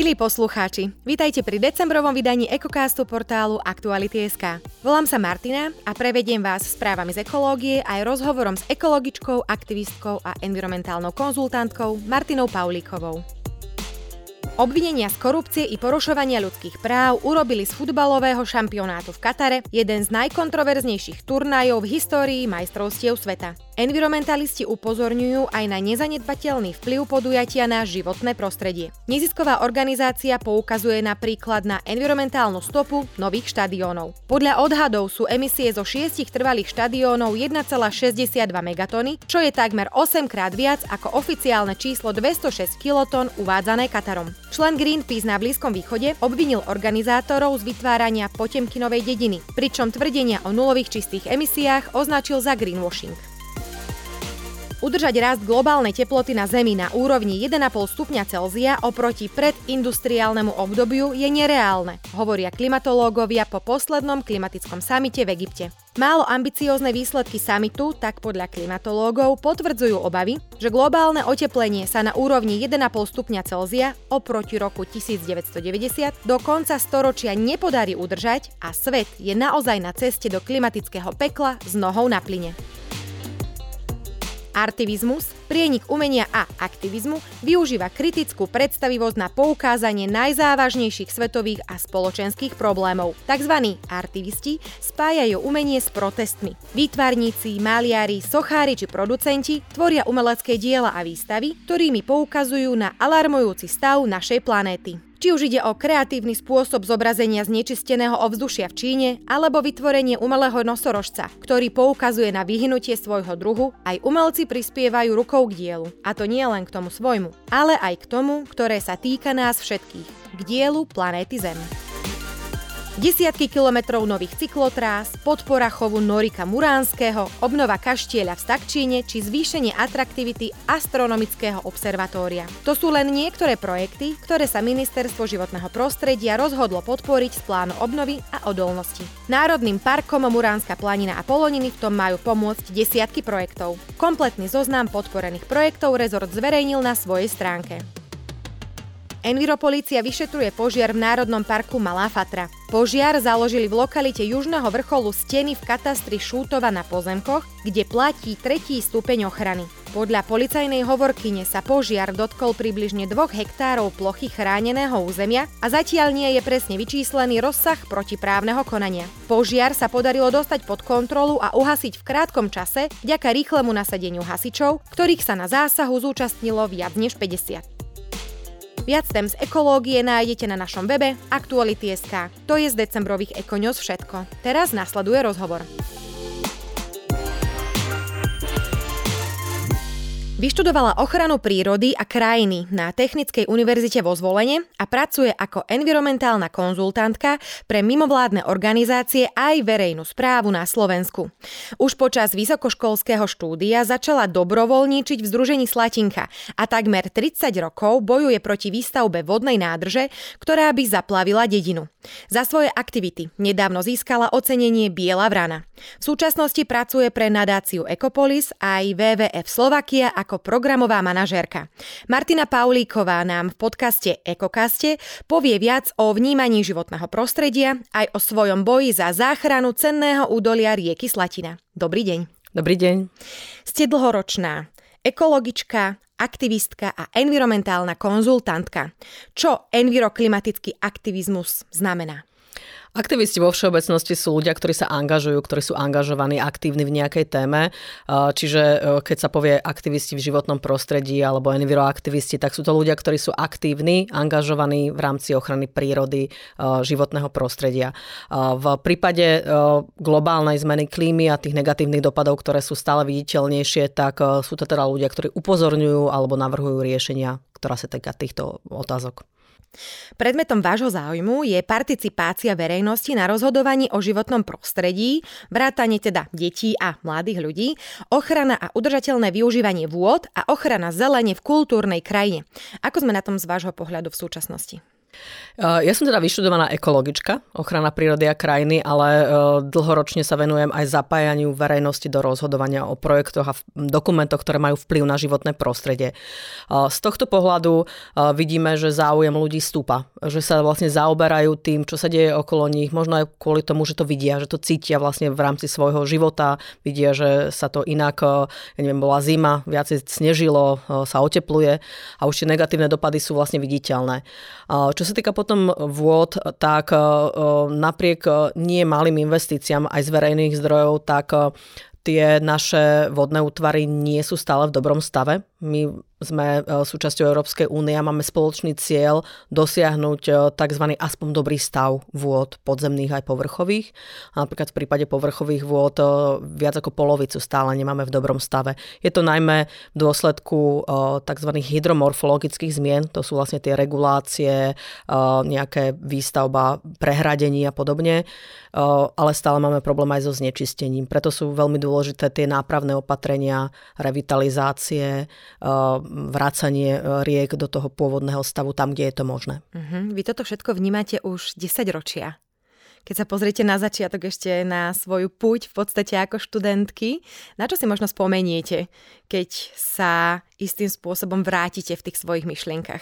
Milí poslucháči, vítajte pri decembrovom vydaní Ekocastu portálu Aktuality.sk. Volám sa Martina a prevediem vás správami z ekológie aj rozhovorom s ekologičkou, aktivistkou a environmentálnou konzultantkou Martinou Paulíkovou. Obvinenia z korupcie i porušovania ľudských práv urobili z futbalového šampionátu v Katare jeden z najkontroverznejších turnajov v histórii majstrovstiev sveta. Environmentalisti upozorňujú aj na nezanedbateľný vplyv podujatia na životné prostredie. Nezisková organizácia poukazuje napríklad na environmentálnu stopu nových štadiónov. Podľa odhadov sú emisie zo šiestich trvalých štadiónov 1,62 megatony, čo je takmer 8 krát viac ako oficiálne číslo 206 kilotón uvádzané Katarom. Člen Greenpeace na Blízkom východe obvinil organizátorov z vytvárania Potemkinovej dediny, pričom tvrdenia o nulových čistých emisiách označil za greenwashing. Udržať rast globálnej teploty na Zemi na úrovni 1,5 stupňa Celzia oproti predindustriálnemu obdobiu je nereálne, hovoria klimatológovia po poslednom klimatickom samite v Egypte. Málo ambiciózne výsledky samitu, tak podľa klimatológov, potvrdzujú obavy, že globálne oteplenie sa na úrovni 1,5 stupňa Celzia oproti roku 1990 do konca storočia nepodarí udržať a svet je naozaj na ceste do klimatického pekla s nohou na plyne. Artivizmus, prienik umenia a aktivizmu, využíva kritickú predstavivosť na poukázanie najzávažnejších svetových a spoločenských problémov. Takzvaní artivisti spájajú umenie s protestmi. Výtvarníci, maliari, sochári či producenti tvoria umelecké diela a výstavy, ktorými poukazujú na alarmujúci stav našej planéty. Či už ide o kreatívny spôsob zobrazenia znečisteného ovzdušia v Číne alebo vytvorenie umelého nosorožca, ktorý poukazuje na vyhnutie svojho druhu, aj umelci prispievajú rukou k dielu. A to nie len k tomu svojmu, ale aj k tomu, ktoré sa týka nás všetkých, k dielu planéty Zem. Desiatky kilometrov nových cyklotrás, podpora chovu Norika Muránskeho, obnova kaštieľa v Stakčíne či zvýšenie atraktivity astronomického observatória. To sú len niektoré projekty, ktoré sa Ministerstvo životného prostredia rozhodlo podporiť z plánu obnovy a odolnosti. Národným parkom Muránska planina a Poloniny v tom majú pomôcť desiatky projektov. Kompletný zoznam podporených projektov rezort zverejnil na svojej stránke. Enviropolícia vyšetruje požiar v Národnom parku Malá Fatra. Požiar založili v lokalite južného vrcholu steny v katastri Šútova na pozemkoch, kde platí tretí stupeň ochrany. Podľa policajnej hovorkyne sa požiar dotkol približne 2 hektárov plochy chráneného územia a zatiaľ nie je presne vyčíslený rozsah protiprávneho konania. Požiar sa podarilo dostať pod kontrolu a uhasiť v krátkom čase vďaka rýchlemu nasadeniu hasičov, ktorých sa na zásahu zúčastnilo viac než 50. Viac tém z ekológie nájdete na našom webe Aktuality.sk. To je z decembrových Ekoňos všetko. Teraz nasleduje rozhovor. Vyštudovala ochranu prírody a krajiny na Technickej univerzite vo Zvolene a pracuje ako environmentálna konzultantka pre mimovládne organizácie aj verejnú správu na Slovensku. Už počas vysokoškolského štúdia začala dobrovoľníčiť v Združení Slatinka a takmer 30 rokov bojuje proti výstavbe vodnej nádrže, ktorá by zaplavila dedinu. Za svoje aktivity nedávno získala ocenenie Biela vrana. V súčasnosti pracuje pre nadáciu Ecopolis aj WWF Slovakia ako programová manažérka. Martina Paulíková nám v podcaste Ekokaste povie viac o vnímaní životného prostredia aj o svojom boji za záchranu cenného údolia rieky Slatina. Dobrý deň. Dobrý deň. Ste dlhoročná ekologička, aktivistka a environmentálna konzultantka. Čo enviroklimatický aktivizmus znamená? Aktivisti vo všeobecnosti sú ľudia, ktorí sa angažujú, ktorí sú angažovaní, aktívni v nejakej téme. Čiže e, keď sa povie aktivisti v životnom prostredí alebo enviroaktivisti, tak sú to ľudia, ktorí sú aktívni, angažovaní v rámci ochrany prírody, e, životného prostredia. V prípade e, globálnej zmeny klímy a tých negatívnych dopadov, ktoré sú stále viditeľnejšie, tak sú to teda ľudia, ktorí upozorňujú alebo navrhujú riešenia, ktorá sa týka týchto otázok. Predmetom vášho záujmu je participácia verejnosti na rozhodovaní o životnom prostredí, vrátanie teda detí a mladých ľudí, ochrana a udržateľné využívanie vôd a ochrana zelene v kultúrnej krajine. Ako sme na tom z vášho pohľadu v súčasnosti? Ja som teda vyštudovaná ekologička, ochrana prírody a krajiny, ale dlhoročne sa venujem aj zapájaniu verejnosti do rozhodovania o projektoch a dokumentoch, ktoré majú vplyv na životné prostredie. Z tohto pohľadu vidíme, že záujem ľudí stúpa, že sa vlastne zaoberajú tým, čo sa deje okolo nich, možno aj kvôli tomu, že to vidia, že to cítia vlastne v rámci svojho života, vidia, že sa to inak, ja neviem, bola zima, viacej snežilo, sa otepluje a už tie negatívne dopady sú vlastne viditeľné. Čo sa týka potom vôd, tak napriek nie malým investíciám aj z verejných zdrojov, tak tie naše vodné útvary nie sú stále v dobrom stave. My sme e, súčasťou Európskej únie a máme spoločný cieľ dosiahnuť e, tzv. aspoň dobrý stav vôd podzemných aj povrchových. Napríklad v prípade povrchových vôd e, viac ako polovicu stále nemáme v dobrom stave. Je to najmä v dôsledku tzv. hydromorfologických zmien, to sú vlastne tie regulácie, nejaké výstavba prehradení a podobne, ale stále máme problém aj so znečistením. Preto sú veľmi dôležité tie nápravné opatrenia, revitalizácie, vracanie e, riek do toho pôvodného stavu tam, kde je to možné. Uh-huh. Vy toto všetko vnímate už 10 ročia. Keď sa pozriete na začiatok ešte na svoju púť v podstate ako študentky, na čo si možno spomeniete, keď sa istým spôsobom vrátite v tých svojich myšlienkach?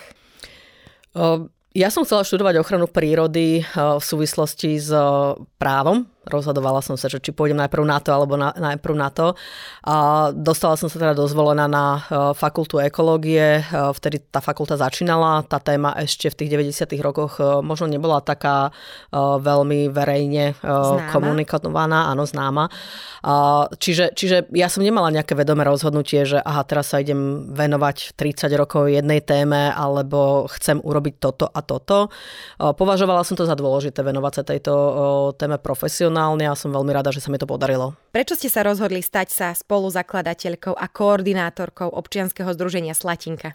Ja som chcela študovať ochranu prírody v súvislosti s právom, rozhodovala som sa, že či pôjdem najprv na to alebo na, najprv na to. A dostala som sa teda dozvolená na e, fakultu ekológie, e, vtedy tá fakulta začínala, tá téma ešte v tých 90. rokoch e, možno nebola taká veľmi verejne známa. komunikovaná, áno, známa. Čiže, čiže ja som nemala nejaké vedomé rozhodnutie, že aha, teraz sa idem venovať 30 rokov jednej téme, alebo chcem urobiť toto a toto. Považovala som to za dôležité venovať sa tejto téme profesionálne profesionálne a som veľmi rada, že sa mi to podarilo. Prečo ste sa rozhodli stať sa spoluzakladateľkou a koordinátorkou občianskeho združenia Slatinka?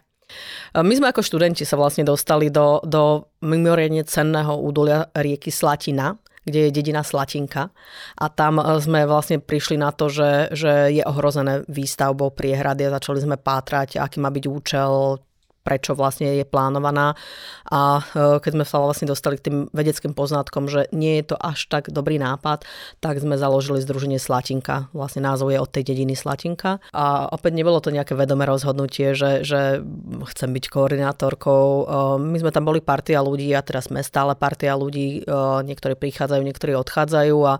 My sme ako študenti sa vlastne dostali do, do mimoriadne cenného údolia rieky Slatina, kde je dedina Slatinka. A tam sme vlastne prišli na to, že, že je ohrozené výstavbou priehrady a začali sme pátrať, aký má byť účel, prečo vlastne je plánovaná. A e, keď sme sa vlastne dostali k tým vedeckým poznatkom, že nie je to až tak dobrý nápad, tak sme založili Združenie Slatinka. Vlastne názov je od tej dediny Slatinka. A opäť nebolo to nejaké vedomé rozhodnutie, že, že chcem byť koordinátorkou. E, my sme tam boli partia ľudí a teraz sme stále partia ľudí. E, niektorí prichádzajú, niektorí odchádzajú a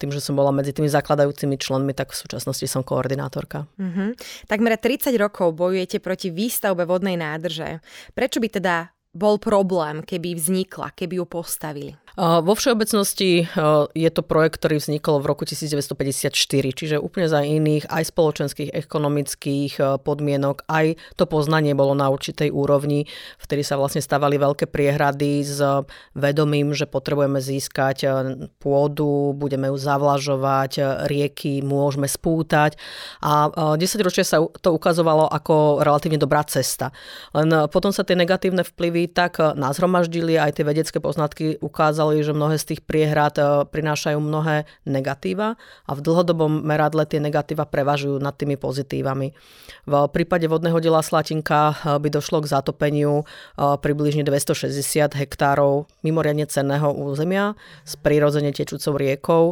tým, že som bola medzi tými zakladajúcimi členmi, tak v súčasnosti som koordinátorka. Mm-hmm. Takmer 30 rokov bojujete proti výstavbe vodnej nádrže. Prečo by teda bol problém, keby vznikla, keby ju postavili? Vo všeobecnosti je to projekt, ktorý vznikol v roku 1954, čiže úplne za iných aj spoločenských, ekonomických podmienok, aj to poznanie bolo na určitej úrovni, vtedy sa vlastne stavali veľké priehrady s vedomím, že potrebujeme získať pôdu, budeme ju zavlažovať, rieky môžeme spútať a 10 ročia sa to ukazovalo ako relatívne dobrá cesta. Len potom sa tie negatívne vplyvy tak nazhromaždili, aj tie vedecké poznatky ukázali, že mnohé z tých priehrad e, prinášajú mnohé negatíva a v dlhodobom meradle tie negatíva prevažujú nad tými pozitívami. V prípade vodného diela Slatinka e, by došlo k zatopeniu približne 260 hektárov mimoriadne cenného územia s prirodzene tečúcou riekou.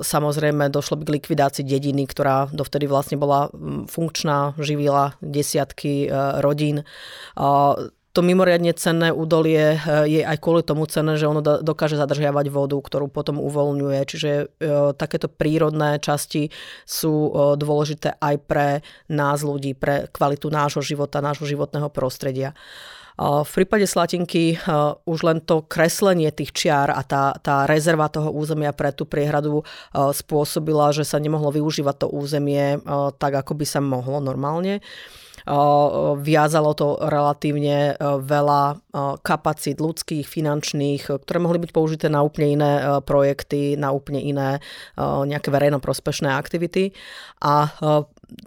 Samozrejme došlo by k likvidácii dediny, ktorá dovtedy vlastne bola funkčná, živila desiatky rodín to mimoriadne cenné údolie eh, je aj kvôli tomu cenné, že ono dokáže zadržiavať vodu, ktorú potom uvoľňuje. Čiže eh, takéto prírodné časti sú eh, dôležité aj pre nás ľudí, pre kvalitu nášho života, nášho životného prostredia. V prípade Slatinky už len to kreslenie tých čiar a tá, tá rezerva toho územia pre tú priehradu spôsobila, že sa nemohlo využívať to územie tak, ako by sa mohlo normálne viazalo to relatívne veľa kapacít ľudských, finančných, ktoré mohli byť použité na úplne iné projekty, na úplne iné nejaké verejnoprospešné aktivity. A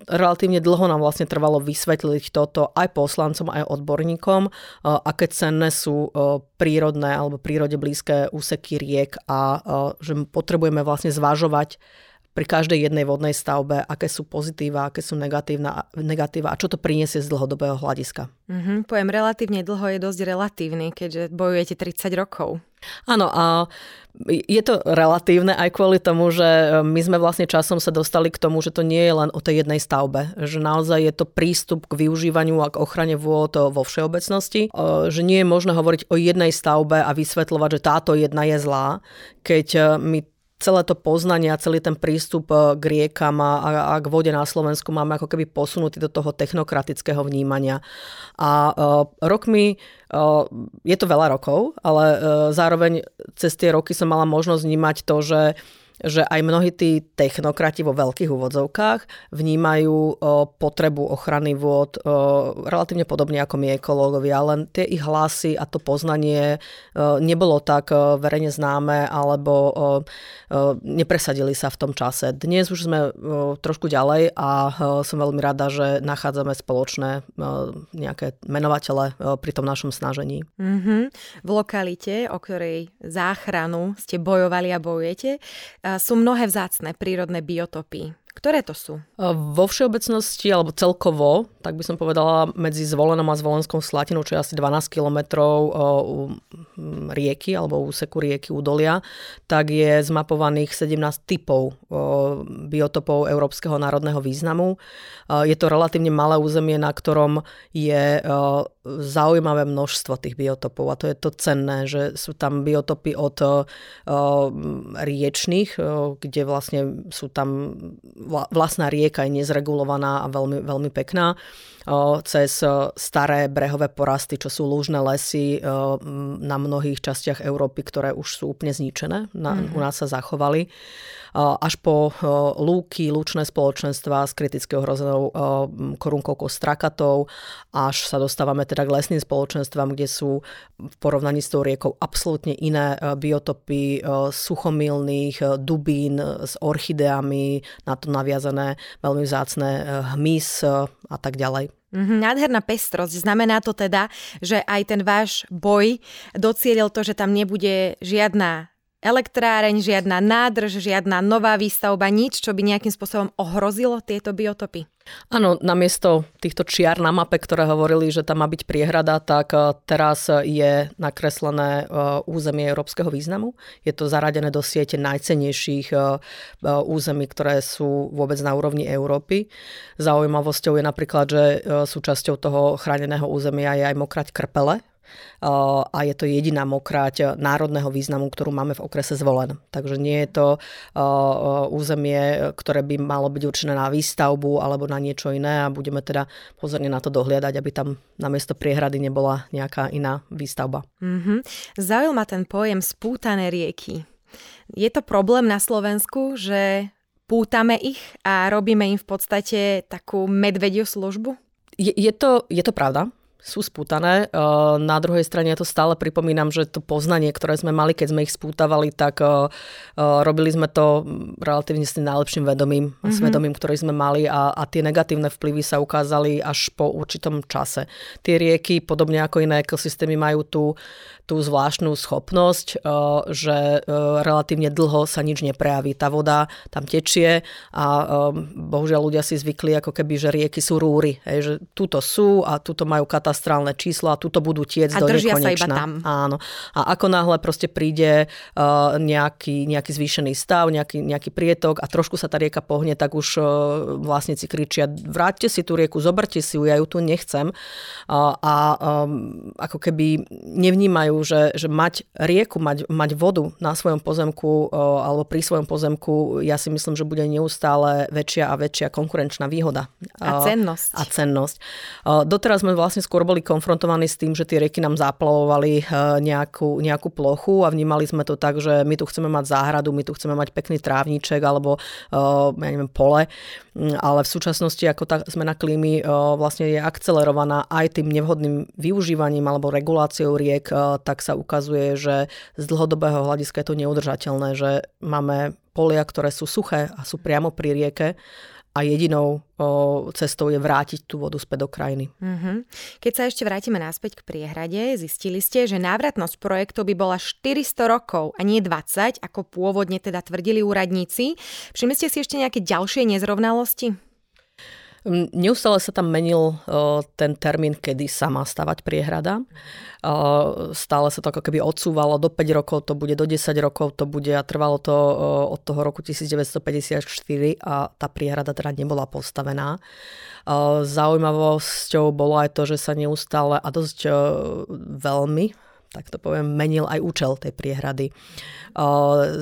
relatívne dlho nám vlastne trvalo vysvetliť toto aj poslancom, aj odborníkom, aké cenné sú prírodné alebo prírode blízke úseky riek a že potrebujeme vlastne zvažovať pri každej jednej vodnej stavbe, aké sú pozitíva, aké sú negatívna, negatíva a čo to priniesie z dlhodobého hľadiska. Mm-hmm, pojem relatívne dlho je dosť relatívny, keďže bojujete 30 rokov. Áno, a je to relatívne aj kvôli tomu, že my sme vlastne časom sa dostali k tomu, že to nie je len o tej jednej stavbe, že naozaj je to prístup k využívaniu a k ochrane vôd vo všeobecnosti, že nie je možné hovoriť o jednej stavbe a vysvetľovať, že táto jedna je zlá, keď my celé to poznanie a celý ten prístup e, k riekam a, a k vode na Slovensku máme ako keby posunutý do toho technokratického vnímania. A uh, rokmi, uh, je to veľa rokov, ale uh, zároveň cez tie roky som mala možnosť vnímať to, že že aj mnohí tí technokrati vo veľkých úvodzovkách vnímajú potrebu ochrany vôd relatívne podobne ako my ekológovia, len tie ich hlasy a to poznanie nebolo tak verejne známe alebo nepresadili sa v tom čase. Dnes už sme trošku ďalej a som veľmi rada, že nachádzame spoločné nejaké menovatele pri tom našom snažení. Mm-hmm. V lokalite, o ktorej záchranu ste bojovali a bojujete, sú mnohé vzácne prírodné biotopy. Ktoré to sú? Vo všeobecnosti, alebo celkovo, tak by som povedala, medzi Zvolenom a Zvolenskou Slatinou, čo je asi 12 kilometrov rieky, alebo úseku rieky Udolia, tak je zmapovaných 17 typov biotopov Európskeho národného významu. Je to relatívne malé územie, na ktorom je zaujímavé množstvo tých biotopov a to je to cenné, že sú tam biotopy od riečných, kde vlastne sú tam vlastná rieka je nezregulovaná a veľmi, veľmi pekná cez staré brehové porasty, čo sú lúžne lesy na mnohých častiach Európy, ktoré už sú úplne zničené, na, mm-hmm. u nás sa zachovali až po lúky, lúčne spoločenstva s kriticky ohrozenou korunkou strakatou, až sa dostávame teda k lesným spoločenstvám, kde sú v porovnaní s tou riekou absolútne iné biotopy suchomilných dubín s orchideami, na to naviazané veľmi vzácne hmyz a tak ďalej. Mm-hmm, nádherná pestrosť. Znamená to teda, že aj ten váš boj docielil to, že tam nebude žiadna elektráreň, žiadna nádrž, žiadna nová výstavba, nič, čo by nejakým spôsobom ohrozilo tieto biotopy? Áno, namiesto týchto čiar na mape, ktoré hovorili, že tam má byť priehrada, tak e, teraz je nakreslené e, územie európskeho významu. Je to zaradené do siete najcenejších e, území, ktoré sú vôbec na úrovni Európy. Zaujímavosťou je napríklad, že súčasťou toho chráneného územia je aj mokrať Krpele, a je to jediná mokráť národného významu, ktorú máme v okrese zvolen. Takže nie je to územie, ktoré by malo byť určené na výstavbu alebo na niečo iné a budeme teda pozorne na to dohliadať, aby tam namiesto priehrady nebola nejaká iná výstavba. Mm-hmm. Zaujíma ten pojem spútané rieky. Je to problém na Slovensku, že pútame ich a robíme im v podstate takú medvediu službu? Je, je, to, je to pravda sú spútané. Na druhej strane ja to stále pripomínam, že to poznanie, ktoré sme mali, keď sme ich spútavali, tak robili sme to relatívne s tým najlepším vedomím, mm-hmm. svedomím, ktorý sme mali a, a tie negatívne vplyvy sa ukázali až po určitom čase. Tie rieky, podobne ako iné ekosystémy, majú tú, tú zvláštnu schopnosť, že relatívne dlho sa nič neprejaví. Tá voda tam tečie a bohužiaľ ľudia si zvykli ako keby, že rieky sú rúry, hej, že túto sú a túto majú katastrálne číslo a tuto budú tiec do nekonečna. sa iba tam. Áno. A ako náhle proste príde nejaký, nejaký zvýšený stav, nejaký, nejaký prietok a trošku sa tá rieka pohne, tak už vlastníci kričia, vráťte si tú rieku, zoberte si ju, ja ju tu nechcem. A um, ako keby nevnímajú, že, že mať rieku, mať, mať vodu na svojom pozemku alebo pri svojom pozemku, ja si myslím, že bude neustále väčšia a väčšia konkurenčná výhoda. A cennosť. A cennosť. Doteraz sme vlastne skôr boli konfrontovaní s tým, že tie rieky nám zaplavovali eh, nejakú, nejakú plochu a vnímali sme to tak, že my tu chceme mať záhradu, my tu chceme mať pekný trávniček alebo ja neviem, pole, mm, ale v súčasnosti ako tá zmena klímy vlastne je akcelerovaná aj tým nevhodným využívaním alebo reguláciou riek, tak sa ukazuje, že z dlhodobého hľadiska je to neudržateľné, že máme polia, ktoré sú suché a sú priamo pri rieke a jedinou o, cestou je vrátiť tú vodu späť do krajiny. Mm-hmm. Keď sa ešte vrátime naspäť k priehrade, zistili ste, že návratnosť projektov by bola 400 rokov a nie 20, ako pôvodne teda tvrdili úradníci. Všimli ste si ešte nejaké ďalšie nezrovnalosti? Hm, neustále sa tam menil ten termín, kedy sa má stavať priehrada. Stále sa to ako keby odsúvalo, do 5 rokov to bude, do 10 rokov to bude a trvalo to od toho roku 1954 a tá priehrada teda nebola postavená. Zaujímavosťou bolo aj to, že sa neustále a dosť veľmi tak to poviem, menil aj účel tej priehrady.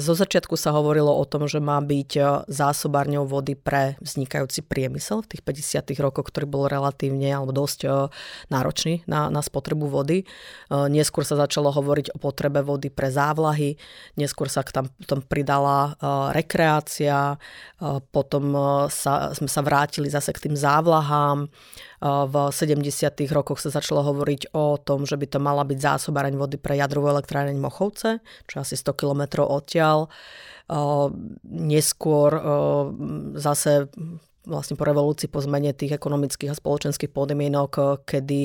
Zo začiatku sa hovorilo o tom, že má byť zásobárňou vody pre vznikajúci priemysel v tých 50. rokoch, ktorý bol relatívne alebo dosť náročný na, na spotrebu vody. Neskôr sa začalo hovoriť o potrebe vody pre závlahy, neskôr sa k tam, tom pridala rekreácia, potom sa, sme sa vrátili zase k tým závlahám. V 70. rokoch sa začalo hovoriť o tom, že by to mala byť zásobáreň vody pre jadrovú elektráreň Mochovce, čo asi 100 km odtiaľ. Neskôr zase vlastne po revolúcii, po zmene tých ekonomických a spoločenských podmienok, eh, kedy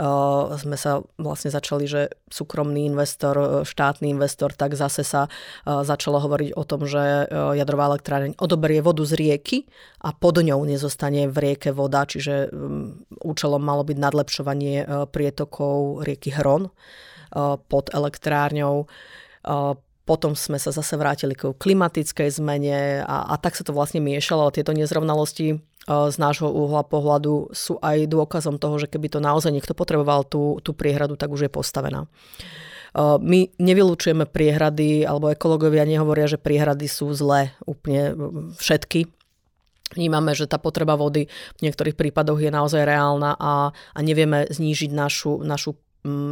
uh, sme sa vlastne začali, že súkromný investor, eh, štátny investor, tak zase sa uh, začalo hovoriť o tom, že uh, jadrová elektráreň odoberie vodu z rieky a pod ňou nezostane v rieke voda, čiže um, účelom malo byť nadlepšovanie uh, prietokov rieky Hron uh, pod elektrárňou. Uh, potom sme sa zase vrátili k klimatickej zmene a, a tak sa to vlastne miešalo. Tieto nezrovnalosti e, z nášho uhla pohľadu sú aj dôkazom toho, že keby to naozaj niekto potreboval tú, tú priehradu, tak už je postavená. E, my nevylučujeme priehrady, alebo ekológovia nehovoria, že priehrady sú zlé úplne všetky. Vnímame, že tá potreba vody v niektorých prípadoch je naozaj reálna a, a nevieme znížiť našu, našu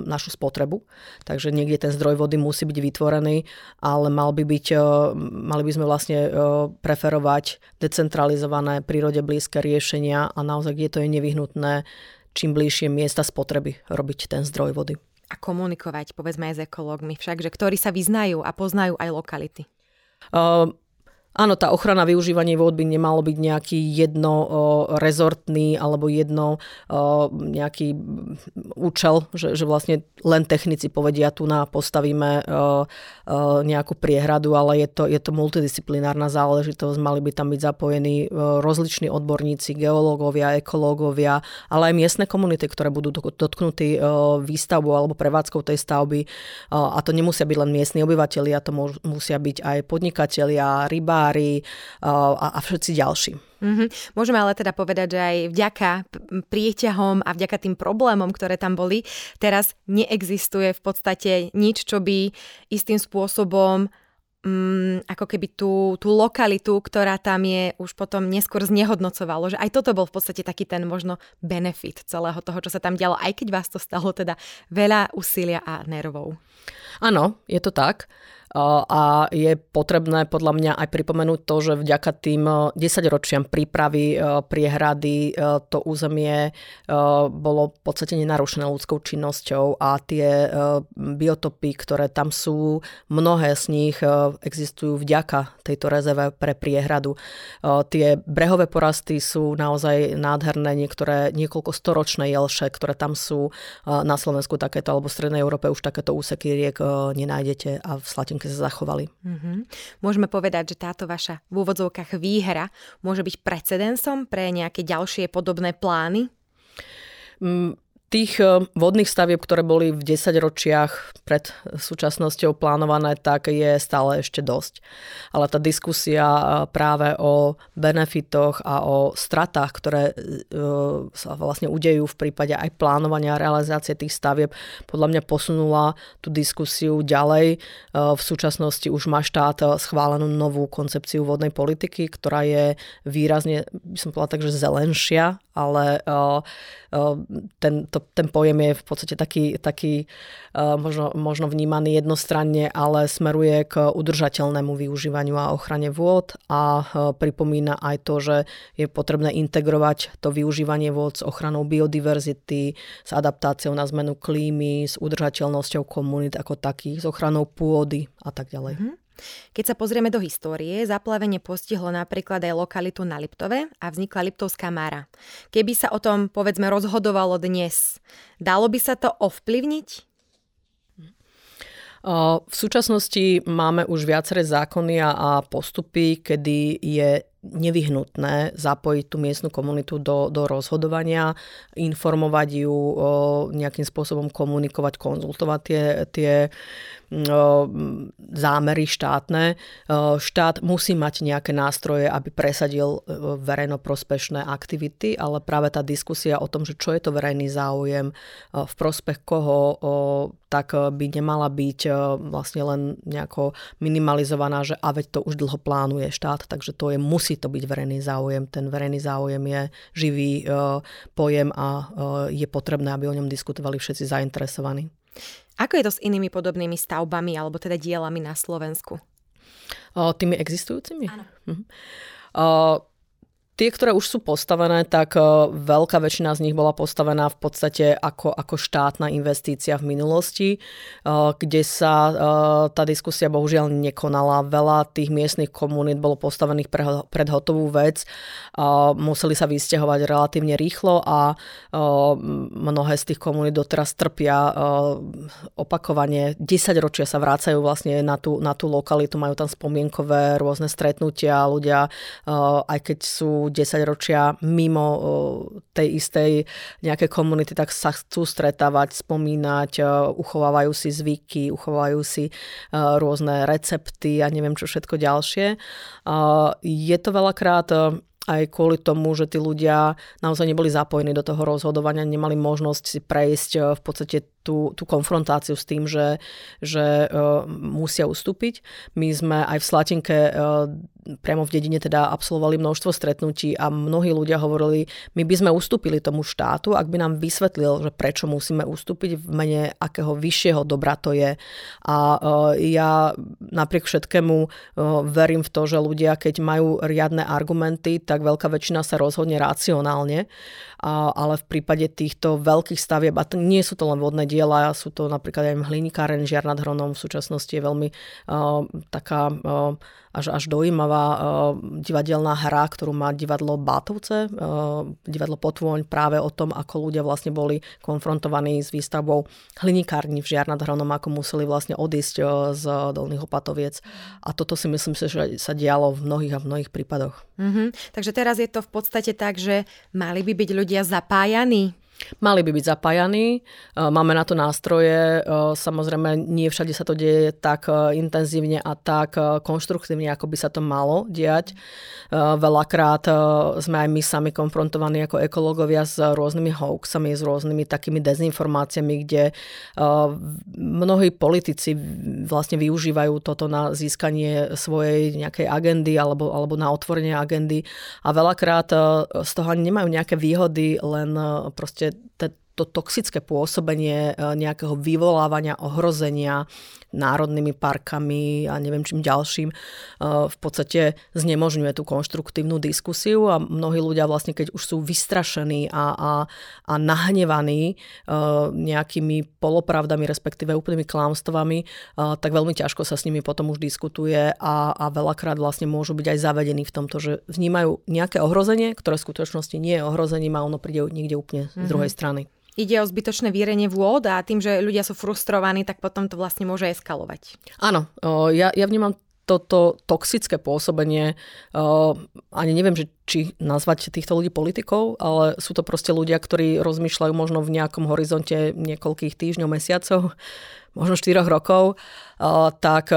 našu spotrebu. Takže niekde ten zdroj vody musí byť vytvorený, ale mal by byť, e, mali by sme vlastne e, preferovať decentralizované, prírode blízke riešenia a naozaj, kde to je nevyhnutné, čím bližšie miesta spotreby robiť ten zdroj vody. A komunikovať, povedzme aj s ekológmi však, že ktorí sa vyznajú a poznajú aj lokality. Uh, Áno, tá ochrana využívania vôd by nemalo byť nejaký jedno rezortný alebo jedno nejaký účel, že, že vlastne len technici povedia, tu na postavíme nejakú priehradu, ale je to, je to multidisciplinárna záležitosť, mali by tam byť zapojení rozliční odborníci, geológovia, ekológovia, ale aj miestne komunity, ktoré budú dotknutí výstavbou alebo prevádzkou tej stavby. A to nemusia byť len miestni obyvateľia, to musia byť aj podnikatelia, rybári, novinári a, a všetci ďalší. Mm-hmm. Môžeme ale teda povedať, že aj vďaka prieťahom a vďaka tým problémom, ktoré tam boli, teraz neexistuje v podstate nič, čo by istým spôsobom mm, ako keby tú, tú lokalitu, ktorá tam je, už potom neskôr znehodnocovalo, že aj toto bol v podstate taký ten možno benefit celého toho, čo sa tam dialo, aj keď vás to stalo teda veľa úsilia a nervov. Áno, je to tak a je potrebné podľa mňa aj pripomenúť to, že vďaka tým 10 ročiam prípravy priehrady to územie bolo v podstate nenarušené ľudskou činnosťou a tie biotopy, ktoré tam sú, mnohé z nich existujú vďaka tejto rezerve pre priehradu. Tie brehové porasty sú naozaj nádherné, niektoré niekoľko storočné jelše, ktoré tam sú na Slovensku takéto, alebo v Strednej Európe už takéto úseky riek nenájdete a v Slatinke sa zachovali. Mm-hmm. Môžeme povedať, že táto vaša v úvodzovkách výhra môže byť precedensom pre nejaké ďalšie podobné plány? Mm, tých eh, vodných stavieb, ktoré boli v 10 ročiach pred súčasnosťou plánované, tak je stále ešte dosť. Ale tá diskusia eh, práve o benefitoch a o stratách, ktoré eh, sa vlastne udejú v prípade aj plánovania a realizácie tých stavieb, podľa mňa posunula tú diskusiu ďalej. V súčasnosti už má štát schválenú novú koncepciu vodnej politiky, ktorá je výrazne, by som povedala tak, že zelenšia, ale ten, to, ten pojem je v podstate taký, taký možno, možno vnímaný jednostranne, ale smeruje k udržateľnému využívaniu a ochrane vôd a pripomína aj to, že je potrebné integrovať to využívanie vôd s ochranou biodiverzity, s adaptáciou na zmenu klímy, s udržateľnosťou komunít ako takých, s ochranou pôdy a tak ďalej. Mm-hmm. Keď sa pozrieme do histórie, zaplavenie postihlo napríklad aj lokalitu na Liptove a vznikla Liptovská Mara. Keby sa o tom, povedzme, rozhodovalo dnes, dalo by sa to ovplyvniť? V súčasnosti máme už viaceré zákony a postupy, kedy je nevyhnutné zapojiť tú miestnu komunitu do, do rozhodovania, informovať ju, nejakým spôsobom komunikovať, konzultovať tie, tie zámery štátne. Štát musí mať nejaké nástroje, aby presadil verejnoprospešné aktivity, ale práve tá diskusia o tom, že čo je to verejný záujem, v prospech koho, tak by nemala byť vlastne len nejako minimalizovaná, že a veď to už dlho plánuje štát, takže to je, musí to byť verejný záujem. Ten verejný záujem je živý pojem a je potrebné, aby o ňom diskutovali všetci zainteresovaní. Ako je to s inými podobnými stavbami alebo teda dielami na Slovensku? O, tými existujúcimi? Áno. Mhm. O, Tie, ktoré už sú postavené, tak e, veľká väčšina z nich bola postavená v podstate ako, ako štátna investícia v minulosti, e, kde sa e, tá diskusia bohužiaľ nekonala. Veľa tých miestnych komunít bolo postavených pre, pred hotovú vec. Museli sa vysťahovať relatívne rýchlo a mnohé z tých komunít doteraz trpia opakovane. 10 ročia sa vrácajú vlastne na tú, na tú lokalitu, majú tam spomienkové rôzne stretnutia. Ľudia, aj keď sú 10 ročia mimo tej istej nejakej komunity, tak sa chcú stretávať, spomínať, uchovávajú si zvyky, uchovávajú si rôzne recepty a neviem čo všetko ďalšie. Je to veľakrát aj kvôli tomu, že tí ľudia naozaj neboli zapojení do toho rozhodovania, nemali možnosť si prejsť v podstate tú, tú konfrontáciu s tým, že, že uh, musia ustúpiť. My sme aj v Slatinke uh, priamo v dedine teda absolvovali množstvo stretnutí a mnohí ľudia hovorili, my by sme ustúpili tomu štátu, ak by nám vysvetlil, že prečo musíme ustúpiť v mene akého vyššieho dobra to je. A uh, ja napriek všetkému uh, verím v to, že ľudia, keď majú riadne argumenty, tak veľká väčšina sa rozhodne racionálne, ale v prípade týchto veľkých stavieb, a to nie sú to len vodné diela, sú to napríklad aj hliníkáren Žiar nad Hronom v súčasnosti je veľmi uh, taká uh, až, až dojímavá uh, divadelná hra, ktorú má divadlo Bátovce, uh, divadlo Potvoň práve o tom, ako ľudia vlastne boli konfrontovaní s výstavbou hliníkárni v Žiar nad Hronom, ako museli vlastne odísť uh, z Dolných Opatoviec. A toto si myslím, že sa dialo v mnohých a v mnohých prípadoch. Mm-hmm. Takže teraz je to v podstate tak, že mali by byť ľudia zapájaní Mali by byť zapájaní, e, máme na to nástroje, e, samozrejme nie všade sa to deje tak e, intenzívne a tak konštruktívne, ako by sa to malo diať. Veľakrát sme aj my sami konfrontovaní ako ekológovia s rôznymi hoaxami, s rôznymi takými dezinformáciami, kde mnohí politici vlastne využívajú toto na získanie svojej nejakej agendy alebo, alebo na otvorenie agendy. A veľakrát z toho nemajú nejaké výhody, len proste to, to toxické pôsobenie e, nejakého vyvolávania ohrozenia národnými parkami a neviem čím ďalším e, v podstate znemožňuje tú konštruktívnu diskusiu a mnohí ľudia vlastne, keď už sú vystrašení a, a, a nahnevaní e, nejakými polopravdami, respektíve úplnými klamstvami, tak veľmi ťažko sa s nimi potom už diskutuje a, a veľakrát vlastne môžu byť aj zavedení v tomto, že vnímajú nejaké ohrozenie, ktoré v skutočnosti nie je ohrozením a ono príde niekde úplne z druhej mm-hmm. strany ide o zbytočné vírenie vôd a tým, že ľudia sú frustrovaní, tak potom to vlastne môže eskalovať. Áno, ja, ja vnímam toto toxické pôsobenie, ani neviem, že či nazvať týchto ľudí politikov, ale sú to proste ľudia, ktorí rozmýšľajú možno v nejakom horizonte niekoľkých týždňov, mesiacov, možno 4 rokov, tak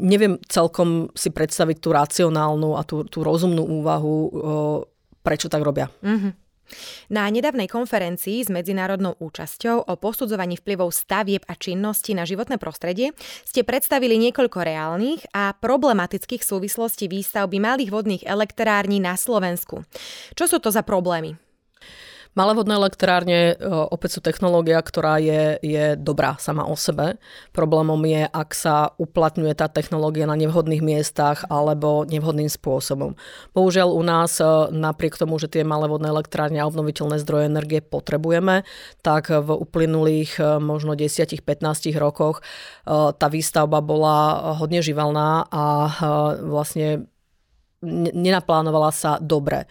neviem celkom si predstaviť tú racionálnu a tú, tú rozumnú úvahu, prečo tak robia. Mm-hmm. Na nedávnej konferencii s medzinárodnou účasťou o posudzovaní vplyvov stavieb a činnosti na životné prostredie ste predstavili niekoľko reálnych a problematických súvislostí výstavby malých vodných elektrární na Slovensku. Čo sú to za problémy? Malé vodné elektrárne e, opäť sú technológia, ktorá je, je dobrá sama o sebe. Problémom je, ak sa uplatňuje tá technológia na nevhodných miestach alebo nevhodným spôsobom. Bohužiaľ u nás, e, napriek tomu, že tie malé vodné elektrárne a obnoviteľné zdroje energie potrebujeme, tak v uplynulých e, možno 10-15 rokoch tá výstavba bola hodne živelná a vlastne nenaplánovala sa dobre.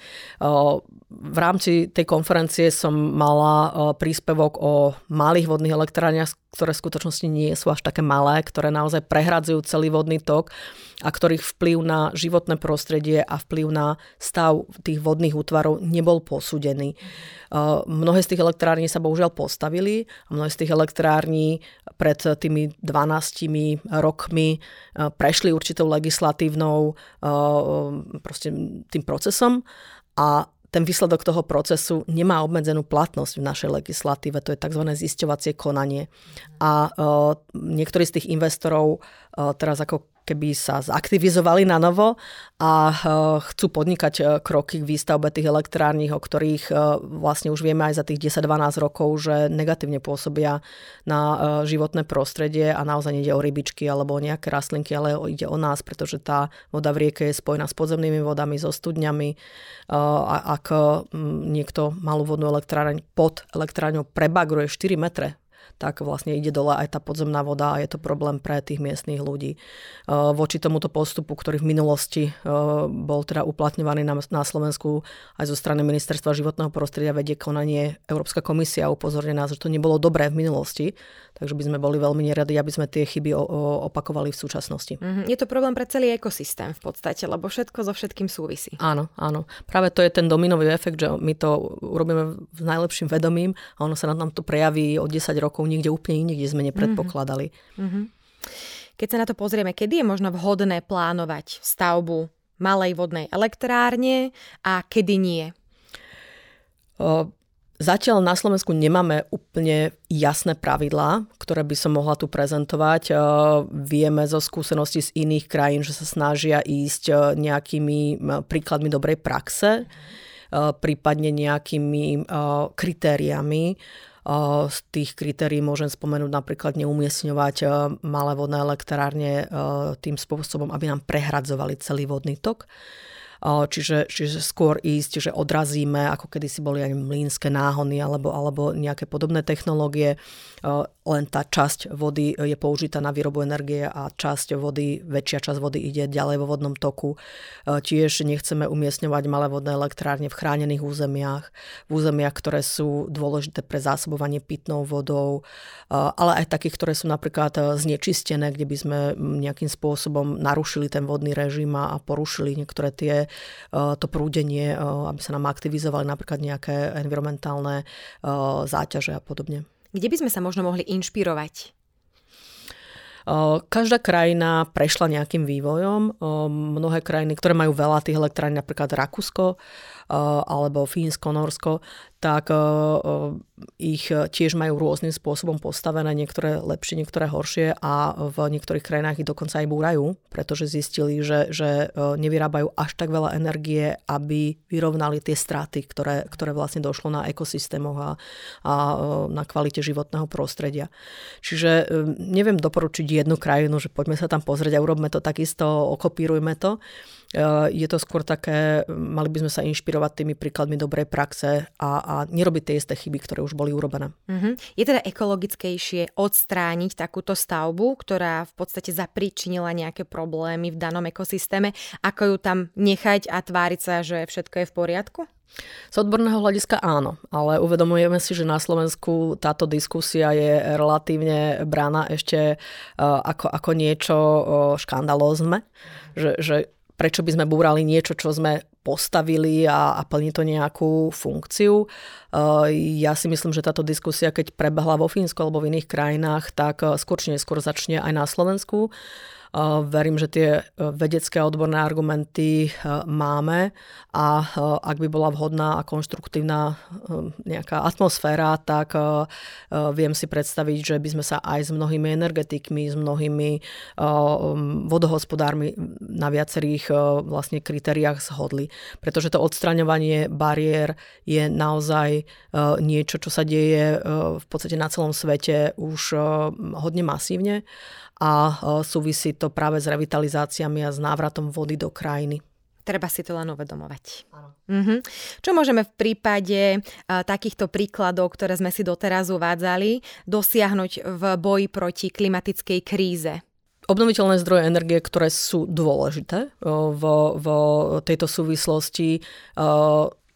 V rámci tej konferencie som mala príspevok o malých vodných elektrárniach, ktoré v skutočnosti nie sú až také malé, ktoré naozaj prehradzujú celý vodný tok a ktorých vplyv na životné prostredie a vplyv na stav tých vodných útvarov nebol posúdený. Mnohé z tých elektrární sa bohužiaľ postavili a mnohé z tých elektrární pred tými 12 rokmi prešli určitou legislatívnou proste tým procesom a ten výsledok toho procesu nemá obmedzenú platnosť v našej legislatíve, to je tzv. zisťovacie konanie. A uh, niektorí z tých investorov uh, teraz ako keby sa zaktivizovali na novo a e, chcú podnikať e, kroky k výstavbe tých elektrární, o ktorých e, vlastne už vieme aj za tých 10-12 rokov, že negatívne pôsobia na životné prostredie a naozaj ide o rybičky alebo o nejaké rastlinky, ale ide o nás, pretože tá voda v rieke je spojená s podzemnými vodami, so studňami. Ak niekto malú vodnú elektráreň pod elektrárňou prebagruje 4 metre tak vlastne ide dole aj tá podzemná voda a je to problém pre tých miestných ľudí. E, voči tomuto postupu, ktorý v minulosti e, bol teda uplatňovaný na, Slovensku aj zo strany Ministerstva životného prostredia vedie konanie Európska komisia upozorne nás, že to nebolo dobré v minulosti, takže by sme boli veľmi neradi, aby sme tie chyby opakovali v súčasnosti. Mm-hmm. Je to problém pre celý ekosystém v podstate, lebo všetko so všetkým súvisí. Áno, áno. Práve to je ten dominový efekt, že my to urobíme s najlepším vedomím a ono sa nám to prejaví o 10 rokov niekde úplne inde, kde sme nepredpokladali. Mm-hmm. Keď sa na to pozrieme, kedy je možno vhodné plánovať stavbu malej vodnej elektrárne a kedy nie? Zatiaľ na Slovensku nemáme úplne jasné pravidlá, ktoré by som mohla tu prezentovať. Vieme zo skúseností z iných krajín, že sa snažia ísť nejakými príkladmi dobrej praxe, prípadne nejakými kritériami, z tých kritérií môžem spomenúť napríklad neumiestňovať malé vodné elektrárne tým spôsobom, aby nám prehradzovali celý vodný tok čiže, čiže skôr ísť, že odrazíme, ako kedysi boli aj mlínske náhony alebo, alebo nejaké podobné technológie, len tá časť vody je použitá na výrobu energie a časť vody, väčšia časť vody ide ďalej vo vodnom toku. Tiež nechceme umiestňovať malé vodné elektrárne v chránených územiach, v územiach, ktoré sú dôležité pre zásobovanie pitnou vodou, ale aj takých, ktoré sú napríklad znečistené, kde by sme nejakým spôsobom narušili ten vodný režim a porušili niektoré tie to prúdenie, eh, aby sa nám aktivizovali napríklad nejaké environmentálne eh, záťaže a podobne. Kde by sme sa možno mohli inšpirovať? Každá krajina prešla nejakým vývojom. Mnohé krajiny, ktoré majú veľa tých elektrární, napríklad Rakúsko alebo Fínsko, Norsko, tak ich tiež majú rôznym spôsobom postavené, niektoré lepšie, niektoré horšie a v niektorých krajinách ich dokonca aj búrajú, pretože zistili, že, že nevyrábajú až tak veľa energie, aby vyrovnali tie straty, ktoré, ktoré vlastne došlo na ekosystémoch a, a na kvalite životného prostredia. Čiže neviem doporučiť jednu krajinu, že poďme sa tam pozrieť a urobme to takisto, okopírujme to. Je to skôr také, mali by sme sa inšpirovať tými príkladmi dobrej praxe a, a nerobiť tie isté chyby, ktoré už boli urobené. Uh-huh. Je teda ekologickejšie odstrániť takúto stavbu, ktorá v podstate zapríčinila nejaké problémy v danom ekosystéme, ako ju tam nechať a tváriť sa, že všetko je v poriadku? Z odborného hľadiska áno, ale uvedomujeme si, že na Slovensku táto diskusia je relatívne brána ešte uh, ako, ako niečo uh, škandalózne, že, že prečo by sme búrali niečo, čo sme postavili a, a plní to nejakú funkciu. Uh, ja si myslím, že táto diskusia, keď prebehla vo Fínsku alebo v iných krajinách, tak uh, skôr či neskôr začne aj na Slovensku. Verím, že tie vedecké a odborné argumenty máme a ak by bola vhodná a konštruktívna nejaká atmosféra, tak viem si predstaviť, že by sme sa aj s mnohými energetikmi, s mnohými vodohospodármi na viacerých vlastne kritériách zhodli. Pretože to odstraňovanie bariér je naozaj niečo, čo sa deje v podstate na celom svete už hodne masívne a e, súvisí to práve s revitalizáciami a s návratom vody do krajiny. Treba si to len uvedomovať. Mhm. Čo môžeme v prípade uh, takýchto príkladov, ktoré sme si doteraz uvádzali, dosiahnuť v boji proti klimatickej kríze? Obnoviteľné zdroje energie, ktoré sú dôležité v, v tejto súvislosti,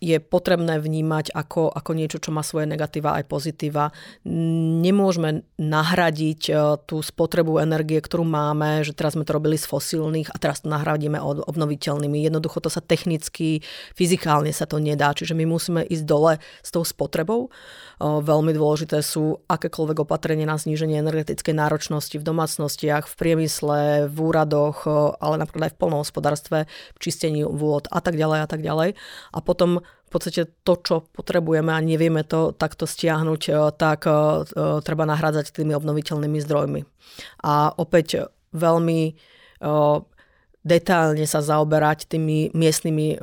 je potrebné vnímať ako, ako niečo, čo má svoje negatíva aj pozitíva. Nemôžeme nahradiť e, tú spotrebu energie, ktorú máme, že teraz sme to robili z fosílnych a teraz to nahradíme obnoviteľnými. Jednoducho to sa technicky, fyzikálne sa to nedá, čiže my musíme ísť dole s tou spotrebou. Veľmi dôležité sú akékoľvek opatrenie na zníženie energetickej náročnosti v domácnostiach, v priemysle, v úradoch, ale napríklad aj v polnohospodárstve, v čistení vôd a tak ďalej a tak ďalej. A potom v podstate to, čo potrebujeme a nevieme to takto stiahnuť, tak treba nahrádzať tými obnoviteľnými zdrojmi. A opäť veľmi detálne sa zaoberať tými miestnymi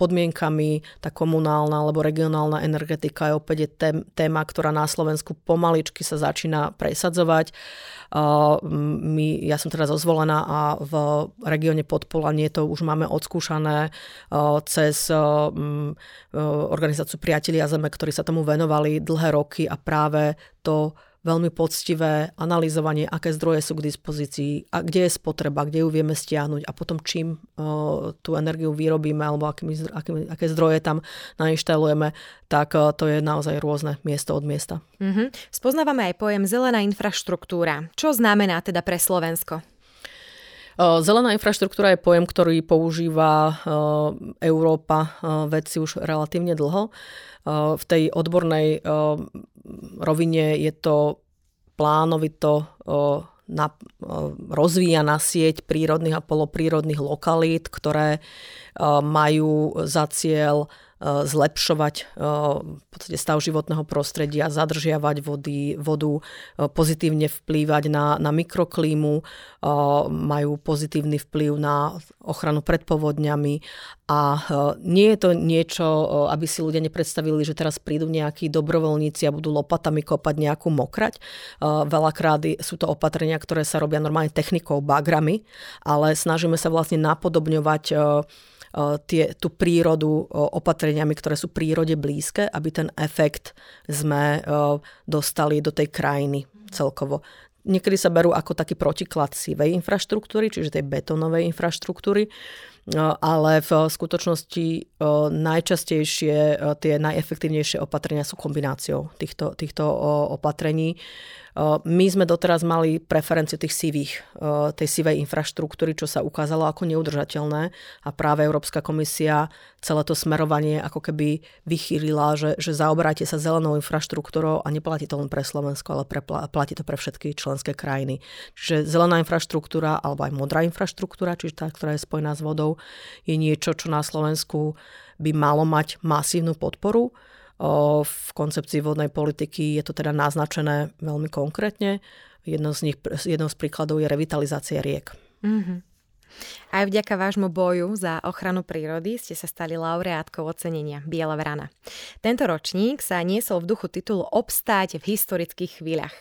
podmienkami, tá komunálna alebo regionálna energetika je opäť téma, ktorá na Slovensku pomaličky sa začína presadzovať. My, ja som teraz ozvolená a v regióne Podpolanie to už máme odskúšané cez organizáciu Priatelia Zeme, ktorí sa tomu venovali dlhé roky a práve to veľmi poctivé analyzovanie, aké zdroje sú k dispozícii a kde je spotreba, kde ju vieme stiahnuť a potom čím uh, tú energiu vyrobíme alebo akými, akými, aké zdroje tam nainštalujeme, tak uh, to je naozaj rôzne miesto od miesta. Mm-hmm. Spoznávame aj pojem zelená infraštruktúra. Čo znamená teda pre Slovensko? Zelená infraštruktúra je pojem, ktorý používa Európa vedci už relatívne dlho. V tej odbornej rovine je to plánovito na, rozvíjaná sieť prírodných a poloprírodných lokalít, ktoré majú za cieľ zlepšovať eh, v podstate stav životného prostredia, zadržiavať vody, vodu, eh, pozitívne vplývať na, na mikroklímu, majú pozitívny vplyv na ochranu pred povodňami a nie je to niečo, aby si ľudia nepredstavili, že teraz prídu nejakí dobrovoľníci a budú lopatami kopať nejakú mokrať. Veľakrát sú to opatrenia, ktoré sa robia normálne technikou, bagrami, ale snažíme sa vlastne napodobňovať Eh, tie, tú prírodu opatreniami, ktoré sú prírode blízke, aby ten efekt sme dostali do tej krajiny celkovo. Niekedy sa berú ako taký protiklad sivej infraštruktúry, čiže tej betónovej infraštruktúry, ale v skutočnosti najčastejšie tie najefektívnejšie opatrenia sú kombináciou týchto, týchto opatrení. My sme doteraz mali preferenciu tých sivých, tej sivej infraštruktúry, čo sa ukázalo ako neudržateľné a práve Európska komisia celé to smerovanie ako keby vychýlila, že, že zaoberáte sa zelenou infraštruktúrou a neplatí to len pre Slovensko, ale pre, platí to pre všetky členské krajiny. Čiže zelená infraštruktúra alebo aj modrá infraštruktúra, čiže tá, ktorá je spojená s vodou, je niečo, čo na Slovensku by malo mať masívnu podporu v koncepcii vodnej politiky je to teda naznačené veľmi konkrétne. Jedno z, nich, jednou z príkladov je revitalizácia riek. Mm-hmm. Aj vďaka vášmu boju za ochranu prírody ste sa stali laureátkou ocenenia Biela vrana. Tento ročník sa niesol v duchu titulu Obstáť v historických chvíľach.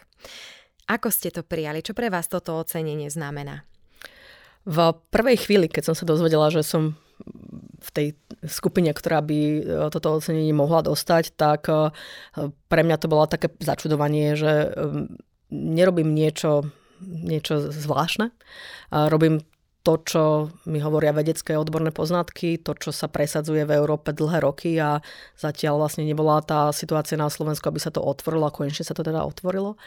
Ako ste to prijali? Čo pre vás toto ocenenie znamená? V prvej chvíli, keď som sa dozvedela, že som v tej skupine, ktorá by e, toto ocenenie mohla dostať, tak e, pre mňa to bolo také začudovanie, že nerobím niečo, niečo zvláštne. Robím to, čo mi hovoria vedecké odborné poznatky, to, čo sa presadzuje v Európe dlhé roky a zatiaľ vlastne nebola tá situácia na Slovensku, aby sa to otvorilo a konečne sa to teda otvorilo.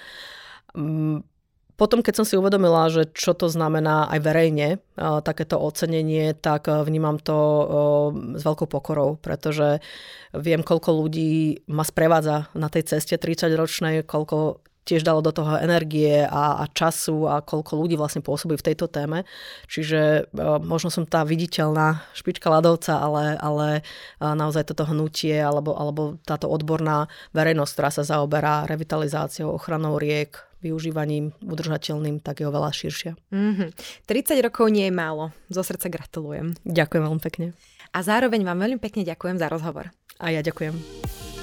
Potom, keď som si uvedomila, že čo to znamená aj verejne, takéto ocenenie, tak vnímam to s veľkou pokorou, pretože viem, koľko ľudí ma sprevádza na tej ceste 30-ročnej, koľko tiež dalo do toho energie a, a času a koľko ľudí vlastne pôsobí v tejto téme. Čiže možno som tá viditeľná špička ľadovca, ale, ale naozaj toto hnutie alebo, alebo táto odborná verejnosť, ktorá sa zaoberá revitalizáciou, ochranou riek, využívaním udržateľným, tak je oveľa širšia. Mm-hmm. 30 rokov nie je málo. Zo srdca gratulujem. Ďakujem veľmi pekne. A zároveň vám veľmi pekne ďakujem za rozhovor. A ja ďakujem.